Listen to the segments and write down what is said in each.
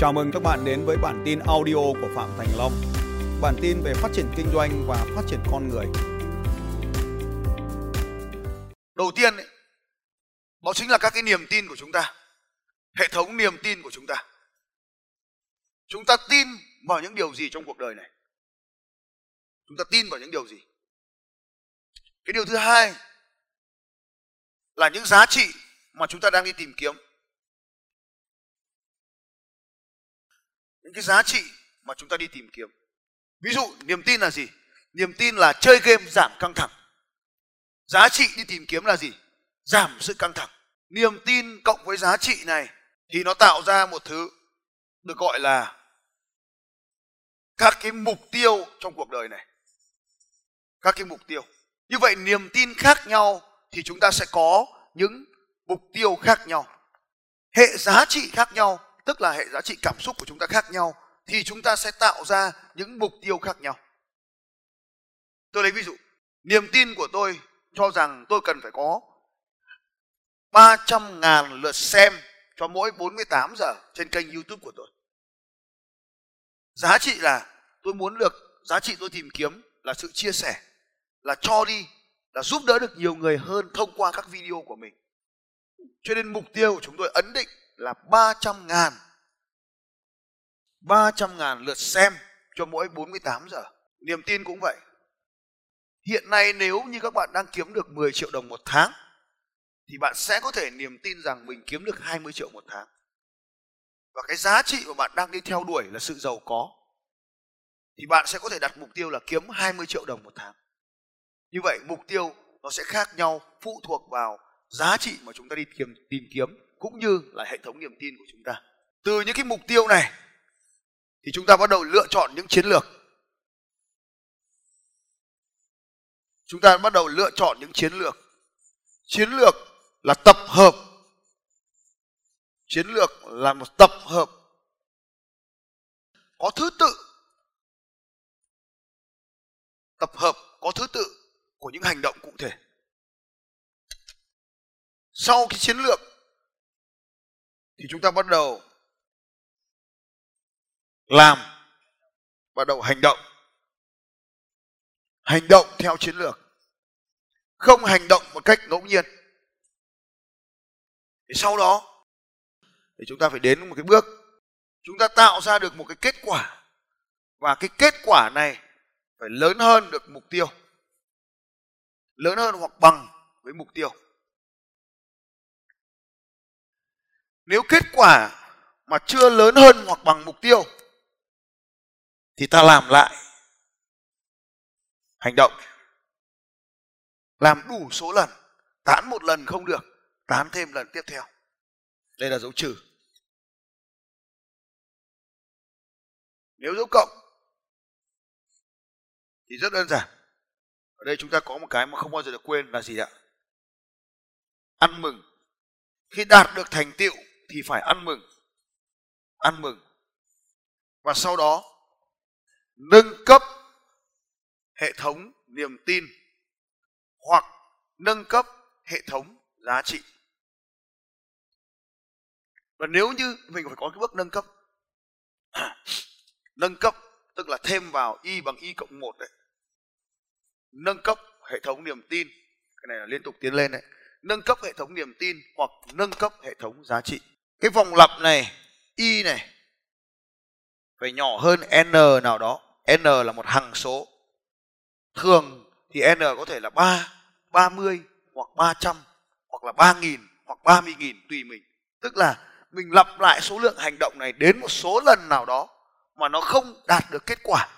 Chào mừng các bạn đến với bản tin audio của Phạm Thành Long. Bản tin về phát triển kinh doanh và phát triển con người. Đầu tiên ấy, đó chính là các cái niềm tin của chúng ta. Hệ thống niềm tin của chúng ta. Chúng ta tin vào những điều gì trong cuộc đời này? Chúng ta tin vào những điều gì? Cái điều thứ hai là những giá trị mà chúng ta đang đi tìm kiếm. Những cái giá trị mà chúng ta đi tìm kiếm. Ví dụ niềm tin là gì? Niềm tin là chơi game giảm căng thẳng. Giá trị đi tìm kiếm là gì? Giảm sự căng thẳng. Niềm tin cộng với giá trị này thì nó tạo ra một thứ được gọi là các cái mục tiêu trong cuộc đời này. Các cái mục tiêu. Như vậy niềm tin khác nhau thì chúng ta sẽ có những mục tiêu khác nhau. Hệ giá trị khác nhau, tức là hệ giá trị cảm xúc của chúng ta khác nhau thì chúng ta sẽ tạo ra những mục tiêu khác nhau. Tôi lấy ví dụ, niềm tin của tôi cho rằng tôi cần phải có 300 ngàn lượt xem cho mỗi 48 giờ trên kênh youtube của tôi. Giá trị là tôi muốn được, giá trị tôi tìm kiếm là sự chia sẻ, là cho đi, là giúp đỡ được nhiều người hơn thông qua các video của mình. Cho nên mục tiêu của chúng tôi ấn định là 300 ngàn 300 ngàn lượt xem cho mỗi 48 giờ. Niềm tin cũng vậy. Hiện nay nếu như các bạn đang kiếm được 10 triệu đồng một tháng thì bạn sẽ có thể niềm tin rằng mình kiếm được 20 triệu một tháng. Và cái giá trị mà bạn đang đi theo đuổi là sự giàu có. Thì bạn sẽ có thể đặt mục tiêu là kiếm 20 triệu đồng một tháng. Như vậy mục tiêu nó sẽ khác nhau phụ thuộc vào giá trị mà chúng ta đi tìm, tìm kiếm cũng như là hệ thống niềm tin của chúng ta. Từ những cái mục tiêu này, thì chúng ta bắt đầu lựa chọn những chiến lược. Chúng ta bắt đầu lựa chọn những chiến lược. Chiến lược là tập hợp. Chiến lược là một tập hợp có thứ tự. Tập hợp có thứ tự của những hành động cụ thể. Sau cái chiến lược thì chúng ta bắt đầu làm, bắt đầu hành động. Hành động theo chiến lược. Không hành động một cách ngẫu nhiên. Thì sau đó, thì chúng ta phải đến một cái bước. Chúng ta tạo ra được một cái kết quả. Và cái kết quả này phải lớn hơn được mục tiêu. Lớn hơn hoặc bằng với mục tiêu. Nếu kết quả mà chưa lớn hơn hoặc bằng mục tiêu, thì ta làm lại hành động. Làm đủ số lần, tán một lần không được, tán thêm lần tiếp theo. Đây là dấu trừ. Nếu dấu cộng, thì rất đơn giản. Ở đây chúng ta có một cái mà không bao giờ được quên là gì ạ? Ăn mừng. Khi đạt được thành tựu thì phải ăn mừng. Ăn mừng. Và sau đó, nâng cấp hệ thống niềm tin hoặc nâng cấp hệ thống giá trị. Và nếu như mình phải có cái bước nâng cấp nâng cấp tức là thêm vào y bằng y cộng một đấy, nâng cấp hệ thống niềm tin, cái này là liên tục tiến lên đấy, nâng cấp hệ thống niềm tin hoặc nâng cấp hệ thống giá trị cái vòng lặp này, y này, phải nhỏ hơn n nào đó. n là một hằng số. Thường thì n có thể là ba ba mươi hoặc ba trăm hoặc là ba nghìn hoặc ba mươi nghìn tùy mình. Tức là mình lặp lại số lượng hành động này đến một số lần nào đó mà nó không đạt được kết quả,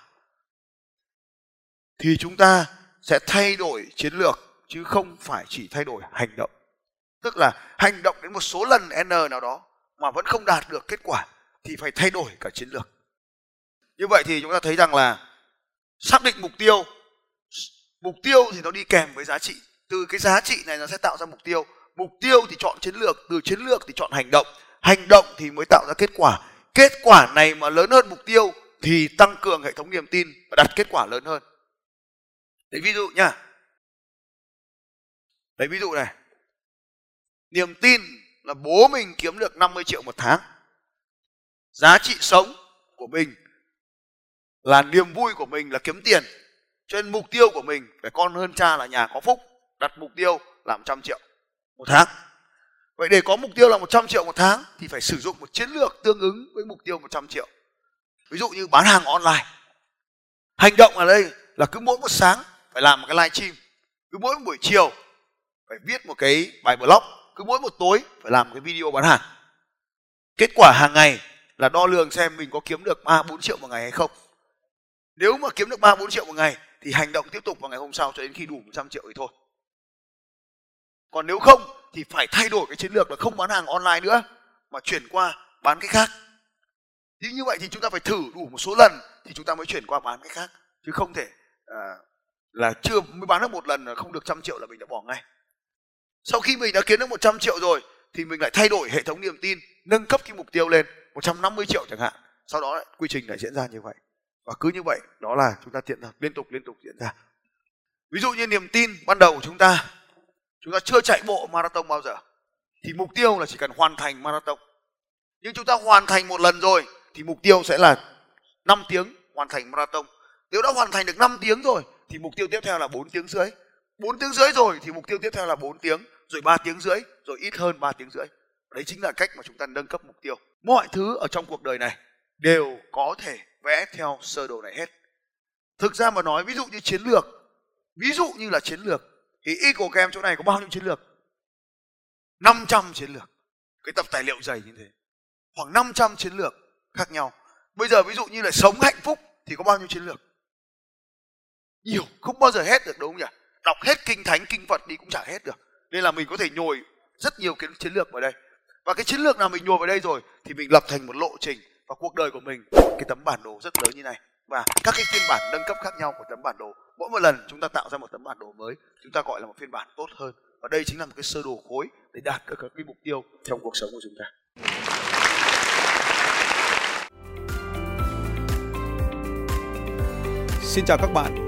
thì chúng ta sẽ thay đổi chiến lược chứ không phải chỉ thay đổi hành động. Tức là hành động đến một số lần n nào đó mà vẫn không đạt được kết quả thì phải thay đổi cả chiến lược. Như vậy thì chúng ta thấy rằng là xác định mục tiêu mục tiêu thì nó đi kèm với giá trị. Từ cái giá trị này nó sẽ tạo ra mục tiêu. Mục tiêu thì chọn chiến lược, từ chiến lược thì chọn hành động. Hành động thì mới tạo ra kết quả. Kết quả này mà lớn hơn mục tiêu thì tăng cường hệ thống niềm tin và đặt kết quả lớn hơn. Lấy ví dụ nha. Lấy ví dụ này. Niềm tin là bố mình kiếm được 50 triệu một tháng. Giá trị sống của mình là niềm vui của mình là kiếm tiền. Cho nên mục tiêu của mình, phải con hơn cha là nhà có phúc, đặt mục tiêu là 100 triệu một tháng. Vậy để có mục tiêu là 100 triệu một tháng thì phải sử dụng một chiến lược tương ứng với mục tiêu 100 triệu. Ví dụ như bán hàng online. Hành động ở đây là cứ mỗi một sáng phải làm một cái live stream cứ mỗi một buổi chiều phải viết một cái bài blog cứ mỗi một tối phải làm cái video bán hàng. Kết quả hàng ngày là đo lường xem mình có kiếm được ba bốn triệu một ngày hay không. Nếu mà kiếm được ba bốn triệu một ngày thì hành động tiếp tục vào ngày hôm sau cho đến khi đủ 100 triệu thì thôi. Còn nếu không thì phải thay đổi cái chiến lược là không bán hàng online nữa mà chuyển qua bán cái khác. Thì như vậy thì chúng ta phải thử đủ một số lần thì chúng ta mới chuyển qua bán cái khác. Chứ không thể à, là chưa mới bán được một lần là không được trăm triệu là mình đã bỏ ngay sau khi mình đã kiếm được 100 triệu rồi thì mình lại thay đổi hệ thống niềm tin nâng cấp cái mục tiêu lên 150 triệu chẳng hạn. Sau đó lại, quy trình lại diễn ra như vậy. Và cứ như vậy đó là chúng ta tiện ra liên tục liên tục diễn ra. Ví dụ như niềm tin ban đầu của chúng ta chúng ta chưa chạy bộ marathon bao giờ thì mục tiêu là chỉ cần hoàn thành marathon. Nhưng chúng ta hoàn thành một lần rồi thì mục tiêu sẽ là 5 tiếng hoàn thành marathon. Nếu đã hoàn thành được 5 tiếng rồi thì mục tiêu tiếp theo là 4 tiếng rưỡi. 4 tiếng rưỡi rồi thì mục tiêu tiếp theo là 4 tiếng, rồi 3 tiếng rưỡi, rồi ít hơn 3 tiếng rưỡi. Đấy chính là cách mà chúng ta nâng cấp mục tiêu. Mọi thứ ở trong cuộc đời này đều có thể vẽ theo sơ đồ này hết. Thực ra mà nói, ví dụ như chiến lược, ví dụ như là chiến lược, thì y của em chỗ này có bao nhiêu chiến lược? 500 chiến lược. Cái tập tài liệu dày như thế. Khoảng 500 chiến lược khác nhau. Bây giờ ví dụ như là sống hạnh phúc thì có bao nhiêu chiến lược? Nhiều, không bao giờ hết được, đúng không nhỉ? Đọc hết kinh thánh, kinh phật đi cũng chả hết được. Nên là mình có thể nhồi rất nhiều cái chiến lược vào đây. Và cái chiến lược nào mình nhồi vào đây rồi thì mình lập thành một lộ trình và cuộc đời của mình. Cái tấm bản đồ rất lớn như này. Và các cái phiên bản nâng cấp khác nhau của tấm bản đồ. Mỗi một lần chúng ta tạo ra một tấm bản đồ mới, chúng ta gọi là một phiên bản tốt hơn. Và đây chính là một cái sơ đồ khối để đạt được các cái mục tiêu trong cuộc sống của chúng ta. Xin chào các bạn